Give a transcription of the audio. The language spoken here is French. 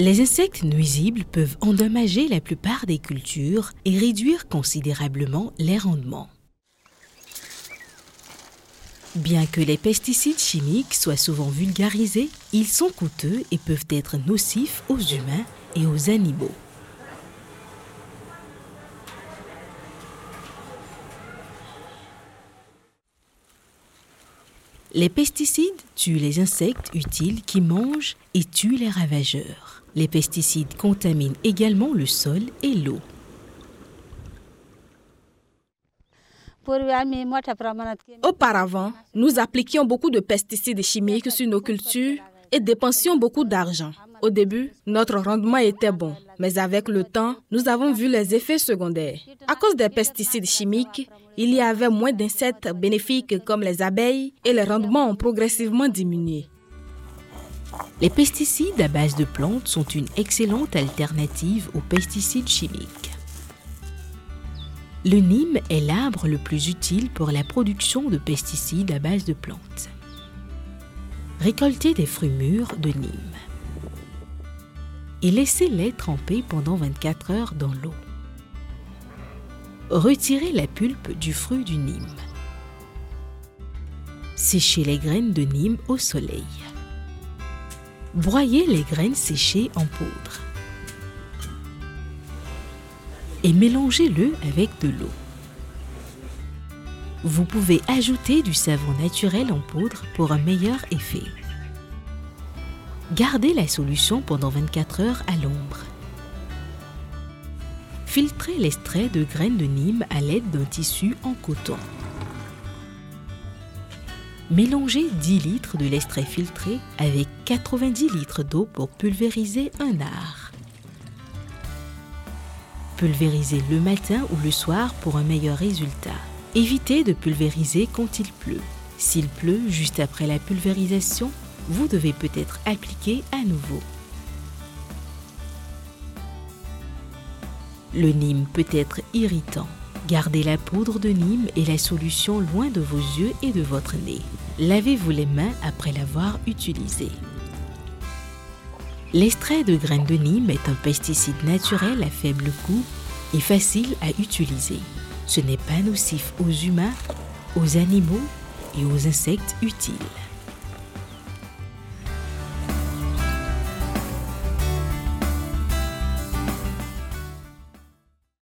Les insectes nuisibles peuvent endommager la plupart des cultures et réduire considérablement les rendements. Bien que les pesticides chimiques soient souvent vulgarisés, ils sont coûteux et peuvent être nocifs aux humains et aux animaux. Les pesticides tuent les insectes utiles qui mangent et tuent les ravageurs. Les pesticides contaminent également le sol et l'eau. Auparavant, nous appliquions beaucoup de pesticides chimiques sur nos cultures et dépensions beaucoup d'argent. Au début, notre rendement était bon, mais avec le temps, nous avons vu les effets secondaires. À cause des pesticides chimiques, il y avait moins d'insectes bénéfiques comme les abeilles et les rendements ont progressivement diminué. Les pesticides à base de plantes sont une excellente alternative aux pesticides chimiques. Le Nîmes est l'arbre le plus utile pour la production de pesticides à base de plantes. Récoltez des fruits mûrs de Nîmes et laissez-les tremper pendant 24 heures dans l'eau. Retirez la pulpe du fruit du Nîmes. Séchez les graines de Nîmes au soleil. Broyez les graines séchées en poudre. Et mélangez-le avec de l'eau. Vous pouvez ajouter du savon naturel en poudre pour un meilleur effet. Gardez la solution pendant 24 heures à l'ombre. Filtrez l'extrait de graines de Nîmes à l'aide d'un tissu en coton. Mélangez 10 litres de l'extrait filtré avec 90 litres d'eau pour pulvériser un art. Pulvérisez le matin ou le soir pour un meilleur résultat. Évitez de pulvériser quand il pleut. S'il pleut juste après la pulvérisation, vous devez peut-être appliquer à nouveau. Le Nîmes peut être irritant. Gardez la poudre de Nîmes et la solution loin de vos yeux et de votre nez. Lavez-vous les mains après l'avoir utilisé. L'extrait de graines de Nîmes est un pesticide naturel à faible coût et facile à utiliser. Ce n'est pas nocif aux humains, aux animaux et aux insectes utiles.